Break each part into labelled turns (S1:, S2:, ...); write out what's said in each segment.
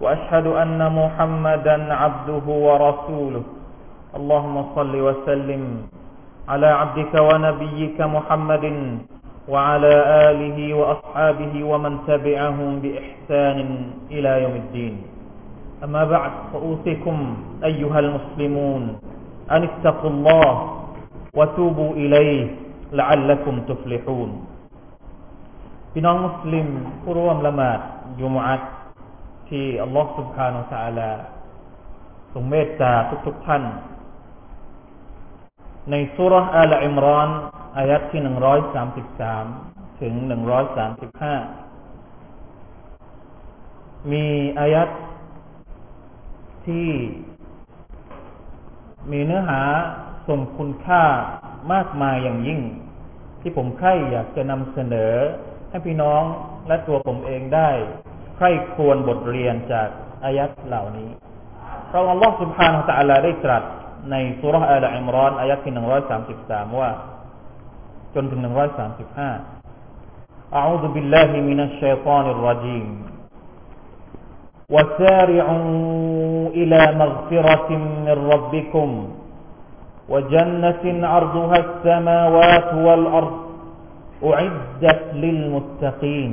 S1: وأشهد أن محمدا عبده ورسوله اللهم صل وسلم على عبدك ونبيك محمد وعلى آله وأصحابه ومن تبعهم بإحسان إلى يوم الدين أما بعد فأوصيكم أيها المسلمون أن اتقوا الله وتوبوا إليه لعلكم تفلحون พี่น้องมุสลิมผู้ร่วมละหมาดยุมอัต ที่อัลลอฮฺสุบฮานุสั่ลลทรงเมตตาทุกๆท่าน ในสุรษอัลอิมรอนอายัดที่หนึ่งร้อยสามสิบสามถึงหนึ่งร้อยสามสิบห้ามีอายัดที่มีเนื้อหาสมคุณค่ามากมายอย่างยิ่ง ที่ผมใคร่อยากจะนำเสนอให้พี่น้องและตัวผมเองได้ ใคร่ควรบทเรียนจากอายัดเหล่านี้เพราะอัลลอฮฺ سبحانه และ تعالى ได้ตรัสในสุรษอัลอิมรอนอายัดที่หนึ่งร้อยสามสิบสามว่า จนถึงหนึ่งร้อยสามสิบห้า أعوذ بالله من الشيطان الرجيم وسارعوا إلى مغفرة من ربكم وجنة عرضها السماوات والأرض أعدت للمتقين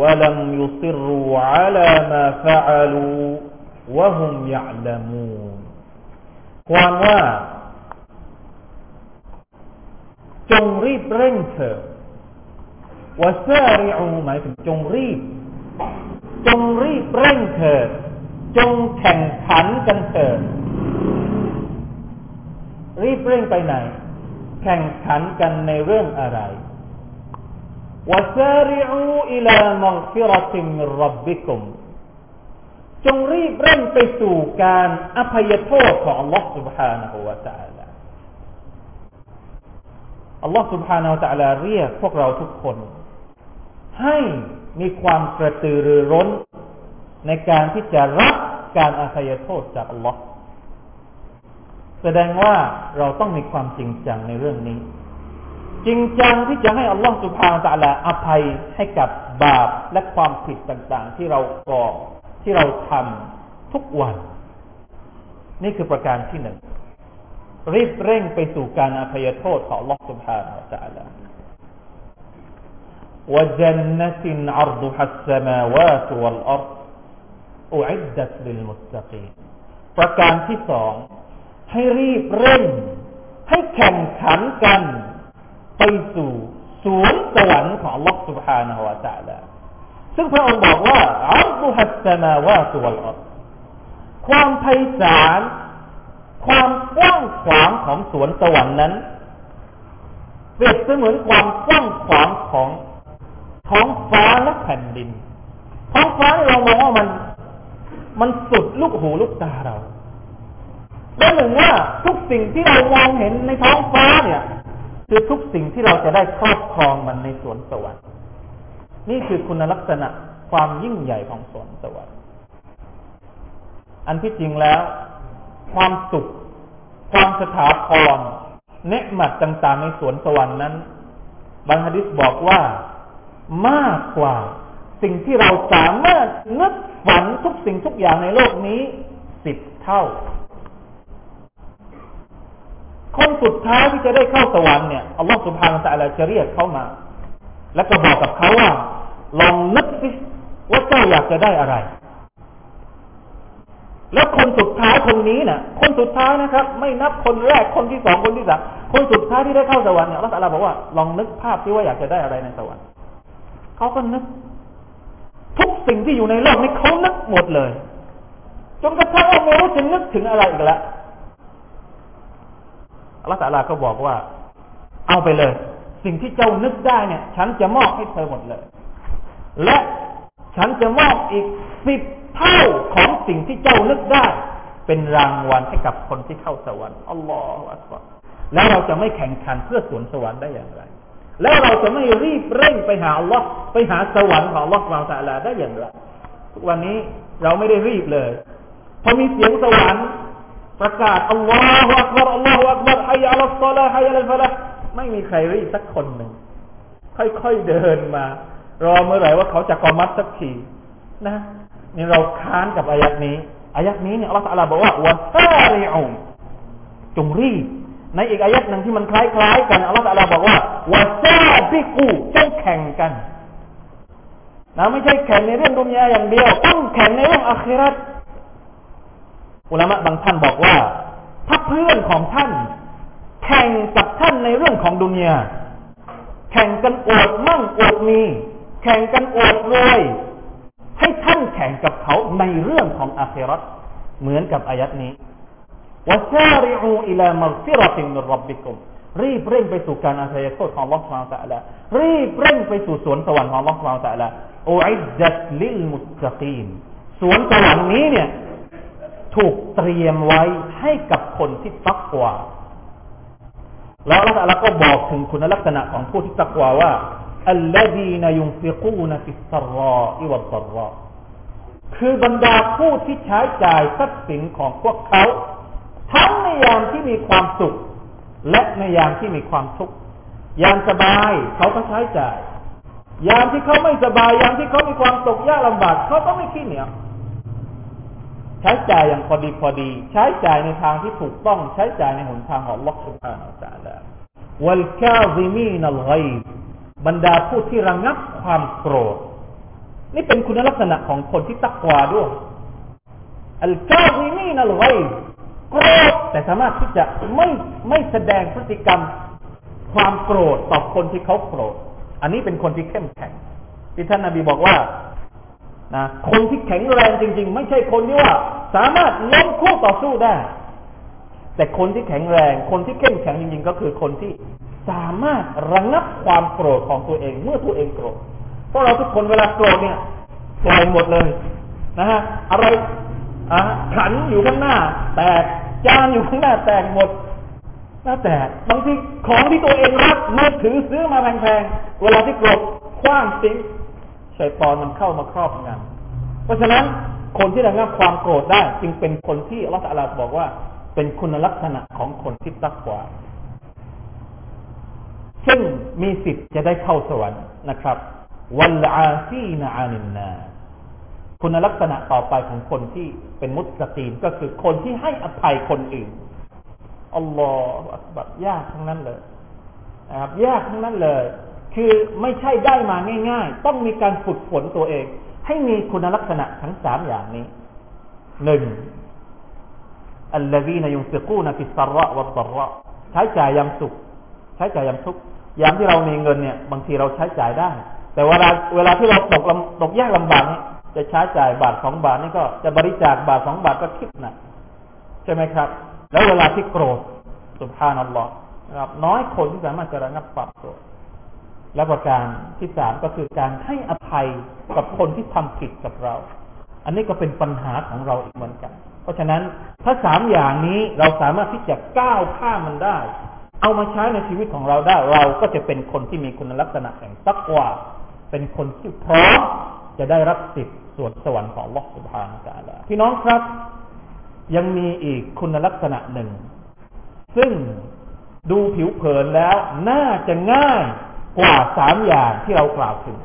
S1: ولم يصروا على ما فعلوا وهم يعلمون ความว่าจงรีบเร่งเถิดวาซาริอูหมายถึงจงรีบ จงรีบเร่งเถิด จงแข่งขันกันเถิด รีบเร่งไปไหน แข่งขันกันในเรื่องอะไร วาซาริอูอิลามังฟิรติมิรับบิคุมจงรีบเร่งไปสู่การอภัยโทษของ Allah سبحانه และ تعالى อัลลอฮ์ سبحانه และ تعالى เรียกพวกเราทุกคน ให้มีความกระตือรือร้น ในการที่จะรับการอภัยโทษจากอัลลอฮ์แสดงว่าเราต้องมีความจริงจังในเรื่องนี้ จริงจังที่จะให้อัลลอฮ์ سبحانه และ تعالى อภัยให้กับบาปและความผิดต่างๆ ที่เราก่อที่เราทำทุกวัน นี่คือประการที่หนึ่งรีบเร่งไปสู่การอภัยโทษของ Allah سبحانه และ تعالى وجنة عرضها السماوات والأرض أعدت للمتقين ประการที่สองให้รีบเร่ง ให้แข่งขันกัน ไปสู่สวนสวรรค์ของ Allah سبحانه และ تعالى ซึ่งพระองค์บอกว่าอัลกุฮัสสมาวาตุวัลอัรความไพศาลความกว้างขวางของสวนสวรรค์นั้นเปรียบเสมือนความกว้างขวางของท้องฟ้าและแผ่นดิน ท้องฟ้าเรามองว่ามัน มันสุดลูกหูลูกตาเราและหนึ่งว่าทุกสิ่งที่เรามองเห็นในท้องฟ้าเนี่ย คือทุกสิ่งที่เราจะได้ครอบครองมันในสวนสวรรค์นี่คือคุณลักษณะความยิ่งใหญ่ของสวนสวรรค์อันที่จริงแล้ว ความสุข ความสถาพรเนืหมัดต่าง ๆ ในสวนสวรรค์นั้นบางฮะดิษบอกว่ามากกว่าสิ่งที่เราสามารถนึกฝันทุกสิ่งทุกอย่างในโลกนี้สิบเท่า คนสุดท้ายที่จะได้เข้าสวรรค์เนี่ยอัลลอฮฺสุบฮานาตะลาจะเรียกเขามา แล้วก็บอกกับเขาว่า ลองนึกสิว่าเจ้าอยากจะได้อะไร แล้วคนสุดท้ายคนนี้นะ่ะ คนสุดท้ายนะครับ ไม่นับคนแรกคนที่สองคนที่สามคนสุดท้ายที่ได้เข้าสวรรค์เนี่ยอัลลอฮฺบอกว่าลองนึกภาพที่ว่าอยากจะได้อะไรในสวรรค์เขาก็นึก ทุกสิ่งที่อยู่ในโลกนี้เขานึกหมดเลยจนกระทั่งว่าไม่รู้จะนึกถึงอะไรอีกแล้ว อัลลอฮฺสัลาก็บอกว่า เอาไปเลย สิ่งที่เจ้านึกได้เนี่ย ฉันจะมอบให้เธอหมดเลย และฉันจะมอบอีกสิบเท่าของสิ่งที่เจ้านึกได้ เป็นรางวัลให้กับคนที่เข้าสวรรค์อัลลอฮฺอัลลอฮฺแล้วเราจะไม่แข่งขันเพื่อสวนสวรรค์ได้อย่างไร แล้วเราจะไม่รีบเร่งไปหาอัลลอฮ์ไปหาสวรรค์ของอัลลอฮ์เราแต่ละได้อย่างไรทุกวันนี้เราไม่ได้รีบเลย พอมีเสียงสวรรค์ประกาศอัลลอฮฺอักบารอัลลอฮฺอักบาร ฮัยอัลลอฮฺฮัยอัลฟะละไม่มีใครรีบสักคนหนึ่ง ค่อยๆเดินมา รอเมื่อไหร่ว่าเขาจะกอมัดสักทีนะนี่เราค้านกับอายัดนี้อายัดนี้เนี่ยอัลลอฮฺบอกว่าวะซาริอุจงรีบในอีกอายัดหนึ่งที่มันคล้ายๆกันอัลลอฮฺบอกว่าวะซาบิกูจงแข่งกันนะไม่ใช่แข่งในเรื่องดุนยาอย่างเดียวต้องแข่งในเรื่องอาคิรัตอุลามะบางท่านบอกว่า ถ้าเพื่อนของท่าน แข่งกับท่านในเรื่องของดุนยาแข่งกันอวดมั่งอวดมี แข่งกันอวดรวยให้ท่านแข่งกับเขาในเรื่องของอาครัตเหมือนกับอายัดนี้วะซาริอูอิลามัลฟิรติมินรับบิกุมรีบเร่งไปสู่การอาศัยโทษของลอสฟาวตะละรีบเร่งไปสู่สวนสวรรค์ของลอสฟาวตะละอุอิดดัตลิลมุตตะกีนสวนสวรรค์นี้เนี่ย ถูกเตรียมไว้ให้กับคนที่ตักกว่า แล้วอัลลอฮฺก็บอกถึงคุณลักษณะของผู้ที่ตักว่าว่าอัลลดีนยุฟิกูนฟิสรออิวัตรอคือบรรดาผู้ที่ใช้จ่ายทรัพย์สินของพวกเขา ทั้งในยามที่มีความสุข และในยามที่มีความทุกข์ยามสบายเขาก็ใช้จ่าย ยามที่เขาไม่สบาย ยามที่เขามีความตกยากลำบากเขาก็ไม่ขี้เหนียว ใช้จ่ายอย่างพอดีพอดี ใช้จ่ายในทางที่ถูกต้อง ใช้จ่ายในหนทางของลอสุภาอัลลอฮฺวัลกาซิมีนัลไกบรรดาผู้ที่ระงับความโกรธ นี่เป็นคุณลักษณะของคนที่ตักวาด้วยอัลกาซิมีนัลไกโกรธแต่สามารถที่จะไม่ไม่แสดงพฤติกรรมความโกรธต่อคนที่เขาโกรธ อันนี้เป็นคนที่เข้มแข็งที่ท่านนาบีบอกว่า นะคนที่แข็งแรงจริง ๆ ไม่ใช่คนที่ว่า สามารถล้มคู่ต่อสู้ได้ แต่คนที่แข็งแรง คนที่เข้มแข็งจริงๆ ก็คือคนที่สามารถระงับความโกรธของตัวเองเมื่อตัวเองโกรธเพราะเราทุกคนเวลาโกรธเนี่ยปล่อยหมดเลยนะฮะอะไรอะขันอยู่ข้างหน้า แตกจานอยู่ข้างหน้าแตกหมดน่าแตกบางทีของที่ตัวเองรักมือถือซื้อมาแพงๆเวลาที่โกรธคว้างทิ้ง ชัยตอนมันเข้ามาครอบงำเพราะฉะนั้นคนที่ระงับความโกรธได้ จึงเป็นคนที่อัลลอฮฺบอกว่า เป็นคุณลักษณะของคนที่ตักกว่าซึ่งมีสิทธิ์จะได้เข้าสวรรค์นะครับ วัลอาซีนอานินนา คุณลักษณะต่อไปของคนที่เป็นมุสตีนก็คือคนที่ให้อภัยคนอื่นอัลลอฮฺแบบยากทั้งนั้นเลยนะครับยากทั้งนั้นเลย คือไม่ใช่ได้มาง่าย ๆ ต้องมีการฝึกฝนตัวเอง ให้มีคุณลักษณะทั้งสามอย่างนี้หนึ่งอัลลวีนยุนฟิกูนฟิสระวัตระใช้จ่ายยามสุข ใช้จ่ายยามทุกยามที่เรามีเงินเนี่ย บางทีเราใช้จ่ายได้ แต่เวลาเวลาที่เราตกตกยากลำบากนี่จะใช้จ่ายบาทสองบาทนี่ก็จะบริจาคบาทสองบาทก็คิดนะใช่ไหมครับ แล้วเวลาที่โกรธสุภานัลลอฮ์นะครับ น้อยคนที่สามารถจะระงับความโกรธ และประการที่สามก็คือการให้อภัยกับคนที่ทำผิดกับเรา อันนี้ก็เป็นปัญหาของเราอีกเหมือนกัน เพราะฉะนั้นถ้าสามอย่างนี้เราสามารถที่จะก้าวข้ามมันได้ เอามาใช้ในชีวิตของเราได้เราก็จะเป็นคนที่มีคุณลักษณะแห่งตักว่า เป็นคนที่พร้อมจะได้รับสิทธิ์ส่วนสวรรค์ของลอสุภานะาละพี่น้องครับ ยังมีอีกคุณลักษณะหนึ่ง ซึ่งดูผิวเผินแล้วน่าจะง่าย กว่าสามอย่างที่เรากล่าวถึง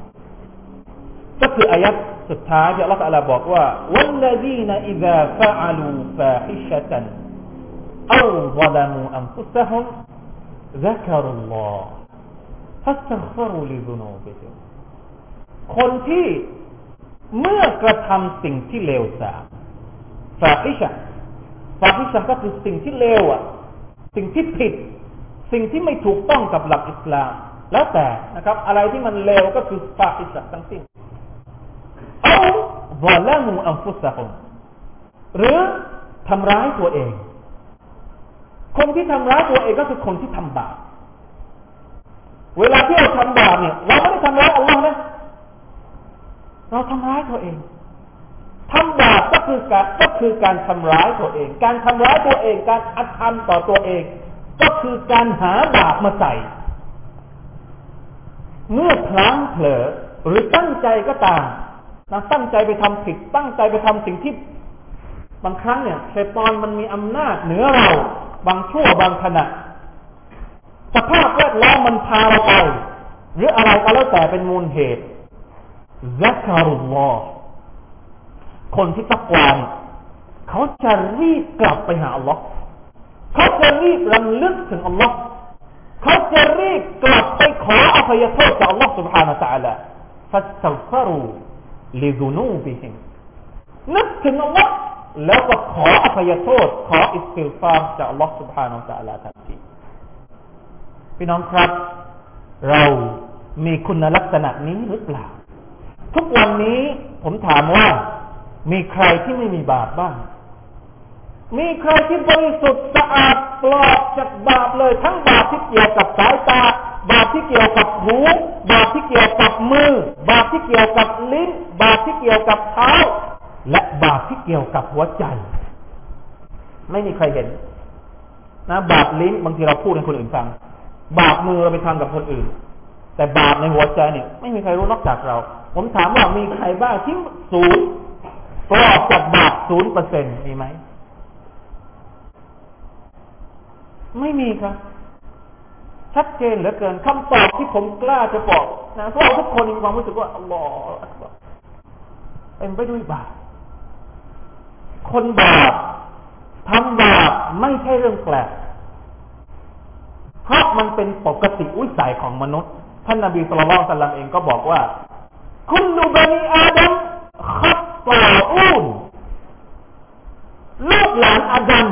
S1: ก็คืออายัดสุดท้ายที่อัลลอฮฺบอกว่า والذين إذا فعلوا فاحشة أو ظلموا أنفسهم ذكروا الله فاستغفروا لذنوبهم คนที่เมื่อกระทำสิ่งที่เลวทราม ฟาฮิชะฟาฮิชะก็คือสิ่งที่เลวอ่ะ สิ่งที่ผิด สิ่งที่ไม่ถูกต้องกับหลักอิสลาม แล้วแต่นะครับ อะไรที่มันเลวก็คือฟาฮิชะทั้งสิ้นเอาวะละมูอัมฟุสะฮุมหรือทำร้ายตัวเอง คนที่ทำร้ายตัวเองก็คือคนที่ทำบาปเวลาที่เราทำบาปเนี่ยเราไม่ได้ทำร้ายอัลลอฮ์นะเราทำร้ายตัวเองทำบาปก็คือการก็คือการทำร้ายตัวเอง การทำร้ายตัวเอง การอัธรรมต่อตัวเอง ก็คือการหาบาปมาใส่ เมื่อพลั้งเผลอหรือตั้งใจก็ตามนะตั้งใจไปทำผิด ตั้งใจไปทำสิ่งที่ บางครั้งเนี่ยเชตอนมันมีอำนาจเหนือเรา บางชั่วบางขณะสภาพแวดล้อมมันพาเราไป หรืออะไรก็แล้วแต่เป็นมูลเหตุซัการุลลอฮ์คนที่ตักวานเขาจะรีบกลับไปหาอัลลอฮ์เขาจะรีบลำลึกถึงอัลลอฮ์ เขาจะรีบกลับไปขออภัยโทษจากอัลลอฮ์ سبحانه และ تعالى ฟัสตัฟรูลิซุนูบิฮิมนึกถึงอัลลอฮ์แล้วก็ขออภัยโทษ ขออิสติฟามจากอัลลอฮ์ سبحانه และ تعالى ทันทีพี่น้องครับ เรามีคุณลักษณะนี้หรือเปล่า ทุกวันนี้ผมถามว่ามีใครที่ไม่มีบาปบ้าง มีใครที่บริสุทธิ์สะอาด ปลอดจากบาปเลย ทั้งบาปที่เกี่ยวกับสายตา บาปที่เกี่ยวกับหู บาปที่เกี่ยวกับมือ บาปที่เกี่ยวกับลิ้น บาปที่เกี่ยวกับเท้า และบาปที่เกี่ยวกับหัวใจ ไม่มีใครเห็น นะ บาปลิ้นบางทีเราพูดให้คนอื่นฟัง บาปมือเราไปทำกับคนอื่น แต่บาปในหัวใจเนี่ย ไม่มีใครรู้นอกจากเรา ผมถามว่ามีใครบ้างที่ศูนย์ปลอดจากบาปศูนย์เปอร์เซ็นต์มีไหม ไม่มีครับ ชัดเจนเหลือเกินคำตอบที่ผมกล้าจะบอกนะเพราะทุกคนมีความรู้สึกว่าอัลลอฮฺเป็นไปด้วยบาปคนบาปทำบาปไม่ใช่เรื่องแปลกเพราะมันเป็นปกติวิสัยของมนุษย์ ท่านนบีสุลต่านเองก็บอกว่า คุณลูบานีอาดัมขับตาอูนลูกหลานอาดัม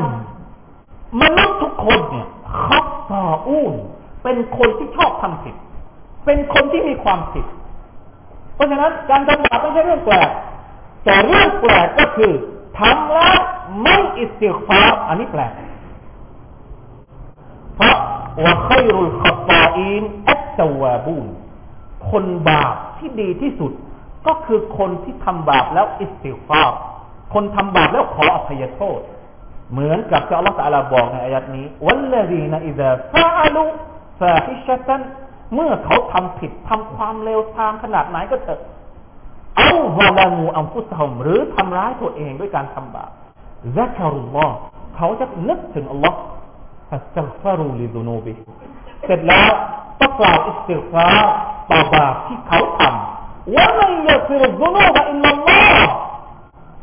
S1: มนุษย์ทุกคนเนี่ยขับตา อูนเป็นคนที่ชอบทำผิด เป็นคนที่มีความผิด เพราะฉะนั้นการทำบาปไม่ใช่เรื่องแปลก แต่เรื่องแปลกก็คือทำแล้วไม่อิสติฟาอันนี้แปลก เพราะว่าخير الخطائين التوابون คนบาปที่ดีที่สุดก็คือคนที่ทำบาปแล้วอิสติฆฟารฺคนทำบาปแล้วขออภัยโทษ เหมือนกับที่อัลลอฮฺตะลาบอกในอายัดนี้والذين إذا فعلوا فاحشة เมื่อเขาทำผิดทำความเลวทรามขนาดไหนก็เถอะأو ظلموا أنفسهم หรือทำร้ายตัวเองด้วยการทำบาปذكروا الله เขาจะนึกถึงอัลลอฮ์فاستغفروا لذنوبهم เสร็จแล้วต้องกล่าวอิสติฆฟารฺต่อบาปที่เขาทำومن يغفر الذنوب إلا الله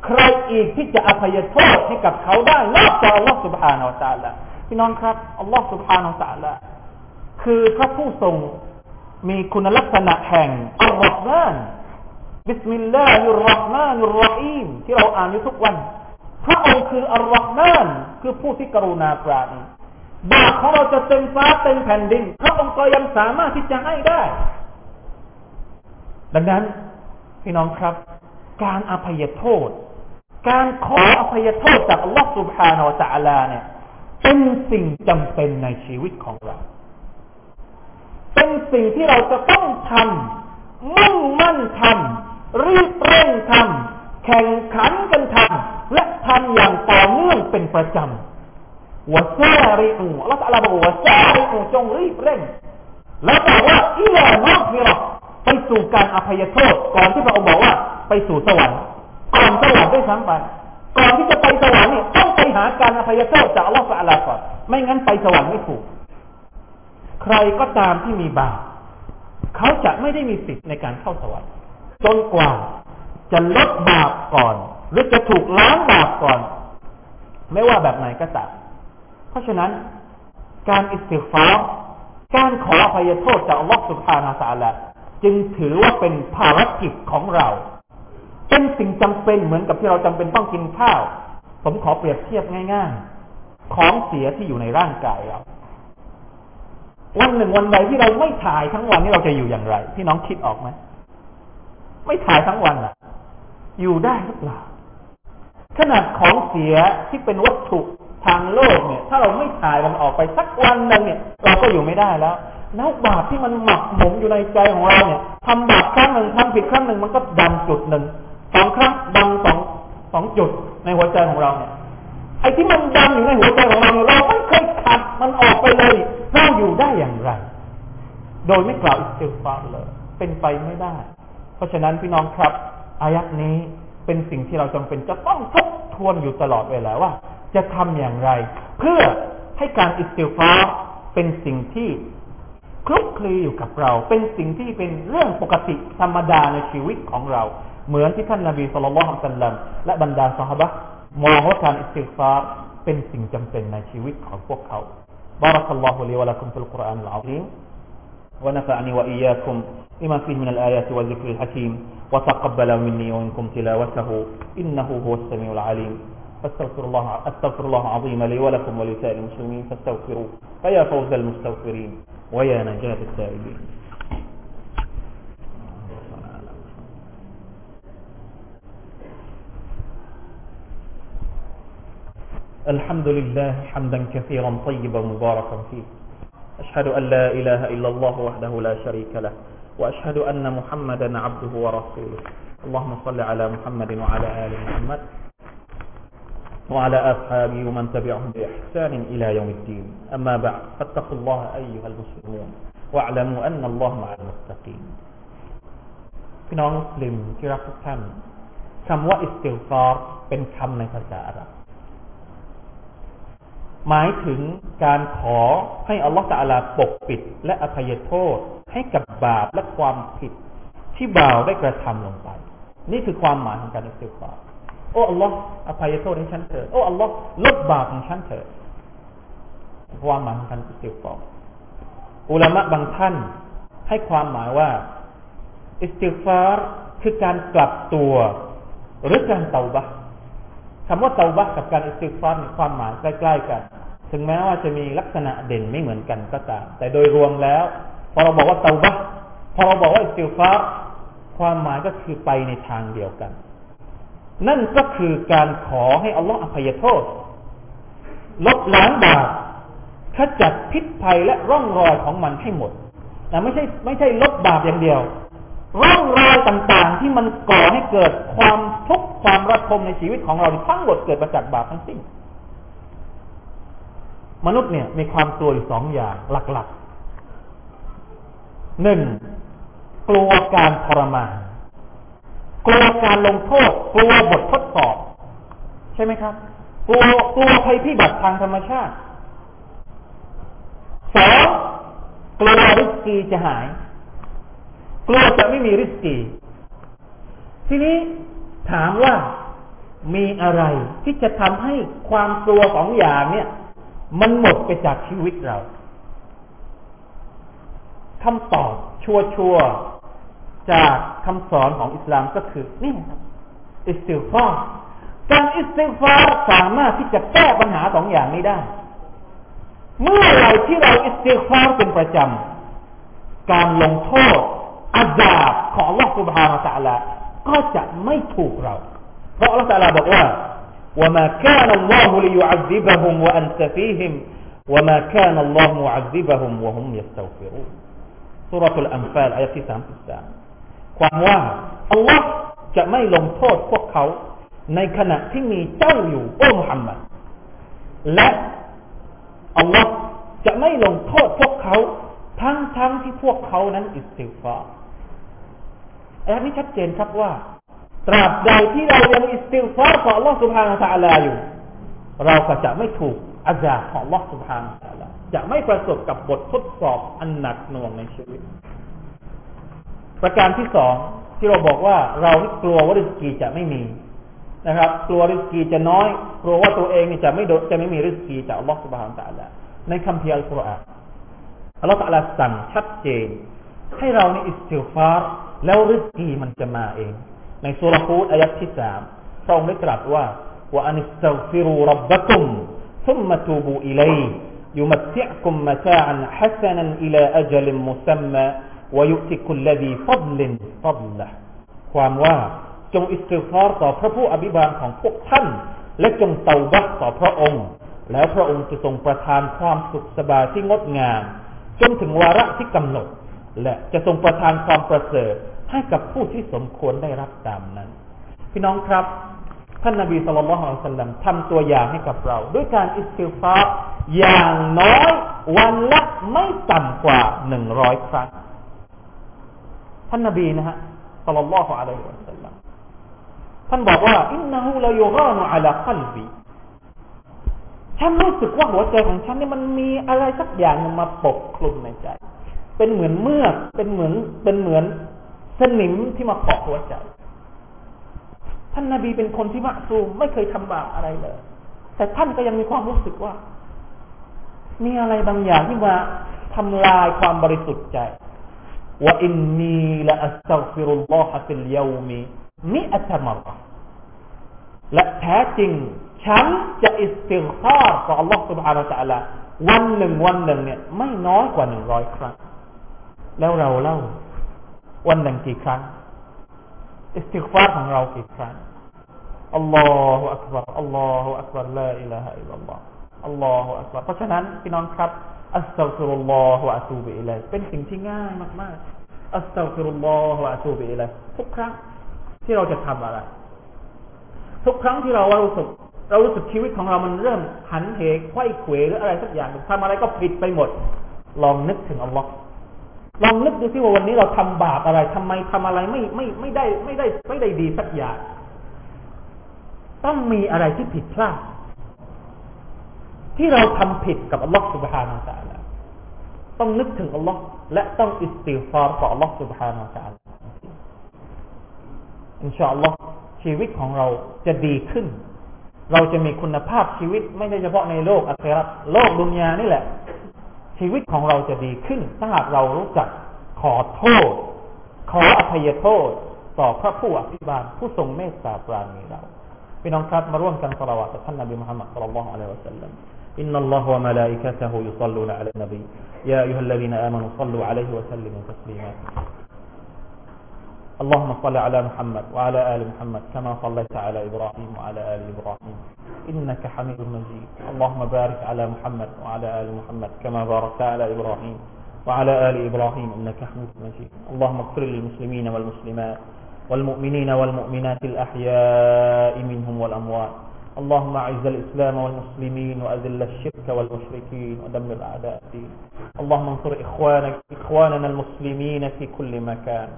S1: ใครอีกที่จะอภัยโทษให้กับเขาได้นอกจากอัลลอฮฺซุบฮานะฮูวะตะอาลาพี่น้องครับอัลลอฮฺซุบฮานะฮูวะตะอาลาคือพระผู้ทรงมีคุณลักษณะแห่งอัรเราะหฺมานبسم الله الرحمن الرحيم ที่เราอ่านอยู่ทุกวันพระองค์คืออัรเราะหฺมานคือผู้ที่กรุณาปราณีบาปของเราจะเต็มฟ้าเต็มแผ่นดิน พระองค์ก็ยังสามารถที่จะให้ได้ ดังนั้น พี่น้องครับ การอภัยโทษ การขออภัยโทษจากอัลลอฮฺซุบฮานะฮูวะตะอาลาเนี่ยเป็นสิ่งจำเป็นในชีวิตของเรา เป็นสิ่งที่เราจะต้องทำ มุ่งมั่นทำ รีบเร่งทำแข่งขันกันทำและทำอย่างต่อเนื่องเป็นประจำวะซาริอูอัลลอฮฺลาบอกวะซาริอูจงรีบเร่ง แล้วบอกว่าอีลานอกนี่หรอไปสู่การอภัยโทษก่อนที่พระองค์บอกว่า ไปสู่สวรรค์ ก่อนสวรรค์ด้วยซ้ำไปก่อนที่จะไปสวรรค์เนี่ยต้องไปหาการอภัยโทษจากอัลลอฮฺสัลลาก่อนไม่งั้นไปสวรรค์ไม่ถูก ใครก็ตามที่มีบาปเขาจะไม่ได้มีสิทธิ์ในการเข้าสวรรค์จนกว่าจะลดบาปก่อน หรือจะถูกล้างบาปก่อน ไม่ว่าแบบไหนก็ตามเพราะฉะนั้น การอิสติฟาร์การขออภัยโทษจากอัลลอฮฺสุบฮานาอัลลอฮฺจึงถือว่าเป็นภารกิจของเรา เป็นสิ่งจำเป็นเหมือนกับที่เราจำเป็นต้องกินข้าว ผมขอเปรียบเทียบง่าย ๆ ของเสียที่อยู่ในร่างกายเราวันหนึ่งวันใดที่เราไม่ถ่ายทั้งวันนี้เราจะอยู่อย่างไร พี่น้องคิดออกไหมไม่ถ่ายทั้งวันอะ อยู่ได้หรือเปล่าขนาดของเสียที่เป็นวัตถุทางโลกเนี่ย ถ้าเราไม่ถ่ายมันออกไปสักวันหนึ่งเนี่ย เราก็อยู่ไม่ได้แล้วแล้วบาปที่มันหมักหมมอยู่ในใจของเราเนี่ยทำบาปครั้งหนึ่งทำผิดครั้งหนึ่งมันก็ดันจุดหนึ่ง สองครั้งดังสองสองจุดในหัวใจของเราเนี่ยไอ้ที่มันดำอยู่ในหัวใจของเราเราไม่เคยขัดมันออกไปเลยเราอยู่ได้อย่างไร โดยไม่กล่าวอิสติฆฟารฺเลย เป็นไปไม่ได้ เพราะฉะนั้นพี่น้องครับอายะฮฺนี้เป็นสิ่งที่เราจำเป็นจะต้องทบทวนอยู่ตลอดเวลาว่า จะทำอย่างไร เพื่อให้การอิสติฆฟารฺเป็นสิ่งที่คลุกคลีอยู่กับเรา เป็นสิ่งที่เป็นเรื่องปกติธรรมดาในชีวิตของเรา เหมือนที่ท่านนาบีสุลต่านละฮัมสัลลัมและบรรดาสหบะมองว่าการอิสติฟาร์เป็นสิ่งจำเป็นในชีวิตของพวกเขา بارك الله لي ولكم في القرآن العظيم ونفعني وإياكم لما فيه من الآيات والذكر الحكيم وتقبل مني ومنكم تلاوته إنه هو السميع العليم فاستغفر الله استغفر الله العظيم لي ولكم ولسائر المسلمين فاستغفروه فيا فوز المستغفرين ويا نجاة التائبين الحمد لله حمدا كثيرا طيبا مباركا فيه. أشهد أن لا إله إلا الله وحده لا شريك له وأشهد أن محمدا عبده ورسوله. اللهم صل على محمد وعلى آل محمد وعلى أصحابه ومن تبعهم بإحسان إلى يوم الدين. أما بعد فاتقوا الله أيها المسلمون واعلموا أن الله مع المتقين. พี่น้องมุสลิมที่รักทุกท่านคำว่าอิสติลฟาร์เป็นคำในภาษาอาหรับ หมายถึงการขอให้อัลลอฮฺตะลาปกปิด และอภัยโทษให้กับบาปและความผิดที่บ่าวได้กระทำลงไป นี่คือความหมายของการอิสติฆฟารฺโอ้อัลลอฮ์อภัยโทษให้ฉันเถิดโอ้อัลลอฮ์ลบบาปของฉันเถิดความหมายของการอิสติฆฟารฺอุลามะบางท่านให้ความหมายว่า อิสติฆฟารฺคือการกลับตัว หรือการเตาบะ คำว่าเตาบะกับการอิสติฆฟารฺมีความหมายใกล้ ๆ กัน ถึงแม้ว่าจะมีลักษณะเด่นไม่เหมือนกันก็ตาม แต่โดยรวมแล้ว พอเราบอกว่าเตาบะพอเราบอกว่าอิสติฆฟารฺความหมายก็คือไปในทางเดียวกัน นั่นก็คือการขอให้อัลลอฮฺอภัยโทษ ลบล้างบาปขจัดพิษภัยและร่องรอยของมันให้หมดแต่ไม่ใช่ไม่ใช่ลบบาปอย่างเดียว ร่องรอยต่างๆ ที่มันก่อให้เกิดความทุกข์ความระทมในชีวิตของเราทั้งหมดเกิดมาจากบาปทั้งสิ้น มนุษย์เนี่ยมีความกลัวอยู่สองอย่างหลักๆหนึ่งกลัวการทรมานกลัวการลงโทษ กลัวบททดสอบ ใช่ไหมครับ กลัวกลัวภัยพิบัติทางธรรมชาติสองกลัวริสกีจะหาย กลัวจะไม่มีริสกี ทีนี้ถามว่ามีอะไรที่จะทำให้ความกลัวของอย่างเนี่ย มันหมดไปจากชีวิตเราคำตอบชัวร์ชัวร์จากคำสอนของอิสลามก็คือนี่ครับอิสติฟาร์การอิสติฟาร์สามารถที่จะแก้ปัญหาสองอย่างนี้ได้ เมื่อไรที่เราอิสติฟาร์เป็นประจำการลงโทษ อาญาบของอัลลอฮฺ سبحانه และ تعالى ก็จะไม่ถูกเรา เพราะอัลลอฮฺ تعالى บอกว่า وما كان الله ليعذبهم وأنت فيهم وما كان الله معذبهم وهم يستغفرون สุรทูลอัมฟาลอายะที่สามสิบสามความว่าอัลลอฮ์จะไม่ลงโทษพวกเขา ในขณะที่มีเจ้าอยู่โอ้มุฮัมมัดและอัลลอฮ์จะไม่ลงโทษพวกเขา ทั้งทั้งที่พวกเขานั้นอิสติฟา อายะนี้ชัดเจนครับว่า ตราบใดที่เรายังอิสติฟาร์ของอัลลอฮ์ سبحانه وتعالى อยู่ เราก็จะไม่ถูกอาญาของอัลลอฮ์ سبحانه وتعالى จะไม่ประสบกับบททดสอบอันหนักหน่วงในชีวิต ประการที่สองที่เราบอกว่าเรากลัวว่าริสกีจะไม่มีนะครับ กลัวริสกีจะน้อย กลัวว่าตัวเองจะไม่จะไม่มีริสกีจากอัลลอฮฺ سبحانه وتعالى ในคัมภีร์อัลกุรอานอัลลอฮฺ تعالى สั่งชัดเจน ให้เราในอิสติฟาร์ แล้วริสกีมันจะมาเอง ในซูเราะฮ์ฮูดอายะที่สามพระองค์ได้ตรัสว่า وأن استغفروا ربكم ثم توبوا إليه يمتعكم متاعا حسنا إلى أجل مسمى ويؤت كل ذي فضلฟัดละความว่าจงอิสติฟารต่อพระผู้อภิบาลของพวกท่าน และจงเตาบักต่อพระองค์ แล้วพระองค์จะทรงประทานความสุขสบายที่งดงาม จนถึงวาระที่กำหนด และจะทรงประทานความประเสริฐ ให้กับผู้ที่สมควรได้รับตามนั้น พี่น้องครับท่านนาบีสุลต่านละฮ์สัลลัมทำตัวอย่างให้กับเรา ด้วยการอิสติฟาอย่างน้อยวันละไม่ต่ำกว่าหนึ่งร้อยครั้ง ท่านนาบีนะฮะสัลลัลลอฮุอะลัยฮิวะสัลลัมท่านบอกว่าอินนะฮูลายุกานุอะลาคัลบีฉันรู้สึกว่าหัวใจของฉันนี่มันมีอะไรสักอย่างมาปกคลุมในใจ เป็นเหมือนเมือกเป็นเหมือนเป็นเหมือน สนิมที่มาเกาะหัวใจ ท่านนาบีเป็นคนที่มะซูมไม่เคยทำบาปอะไรเลย แต่ท่านก็ยังมีความรู้สึกว่า มีอะไรบางอย่างที่มาทำลายความบริสุทธิ์ใจว่าอินนีละอัสตัฟิรุลลอฮะฟิลยามีมิอัตมรและแท้จริง ฉันจะอิสติฟาร์ต่อ Allah سبحانه และ تعالى วันหนึ่งวันหนึ่งเนี่ยไม่น้อยกว่าหนึ่งร้อยครั้ง แล้วเราเล่า วันหนึ่งกี่ครั้ง อิสติกฟารของเรากี่ครั้งالله أكبر الله أكبر لا إله إلا الله الله أكبر เพราะฉะนั้นพี่น้องครับأستغفر الله وأتوب إليه เป็นสิ่งที่ง่ายมากๆأستغفر الله وأتوب إليه ทุกครั้งที่เราจะทำอะไร ทุกครั้งที่เราว่ารู้สึกเรารู้สึกชีวิตของเรามันเริ่มหันเหไขว้เขวหรืออะไรสักอย่างทำอะไรก็ผิดไปหมด ลองนึกถึงอัลลอฮ์ ลองนึกดูสิว่าวันนี้เราทำบาปอะไร ทำไมทำอะไรไม่ไม่ไม่ได้ไม่ได้ไม่ได้ดีสักอย่าง ต้องมีอะไรที่ผิดพลาดที่เราทำผิดกับอัลลอฮ์ سبحانه และ تعالى ต้องนึกถึงอัลลอฮ์และต้องอิสติฟารต่ออัลลอฮ์ سبحانه และ تعالى อินชาอัลลอฮ์ชีวิตของเราจะดีขึ้น เราจะมีคุณภาพชีวิตไม่ใช่เฉพาะในโลกอัคราโลกดุนยานี่แหละ ชีวิตของเราจะดีขึ้น ถ้าหากเรารู้จักขอโทษ ขออภัยโทษ ต่อพระผู้อภิบาล ผู้ทรงเมตตาปราณีเราพี่น้องครับมาร่วมกันสละวะต่อท่านนบีมุฮัมมัดสุลลัลลอฮุอะลัยฮิวะสัลลัม إن الله وملائكته يصلون على النبي يا أيها الذين آمنوا صلوا عليه وسلموا تسليما اللهم صل على محمد وعلى آل محمد كما صليت على إبراهيم وعلى آل إبراهيم. إنك حميد مجيد. اللهم بارك على محمد وعلى آل محمد كما باركت على إبراهيم وعلى آل إبراهيم. إنك حميد مجيد. اللهم اغفر للمسلمين والمسلمات والمؤمنين والمؤمنات الأحياء منهم والأموات. اللهم أعز الإسلام والمسلمين وأذل الشرك والمشركين ودمر أعداء الدين. اللهم انصر إخوانك إخواننا المسلمين في كل مكان.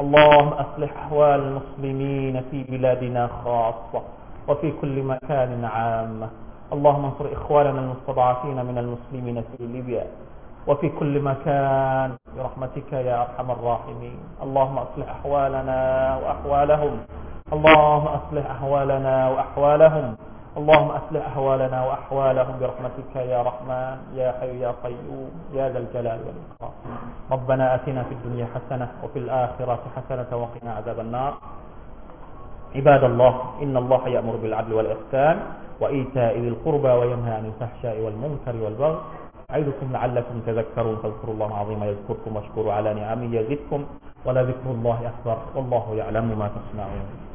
S1: اللهم أصلح أحوال المسلمين في بلادنا خاصة وفي كل مكان عامة اللهم انصر إخواننا المستضعفين من المسلمين في ليبيا وفي كل مكان برحمتك يا أرحم الراحمين. اللهم أصلح أحوالنا وأحوالهم. اللهم أصلح أحوالنا وأحوالهم. اللهم أصلح أحوالنا وأحوالهم برحمتك يا رحمن يا حي يا قيوم يا ذا الجلال والإكرام. ربنا آتنا في الدنيا حسنة وفي الآخرة حسنة وقنا عذاب النار. عباد الله إن الله يأمر بالعدل والإحسان وإيتاء ذي القربى وينهى عن الفحشاء والمنكر والبغي. أعيدكم لعلكم تذكرون. فاذكروا الله العظيم يذكركم واشكروا على نعمه يزدكم ولذكر الله أكبر. والله يعلم ما تصنعون.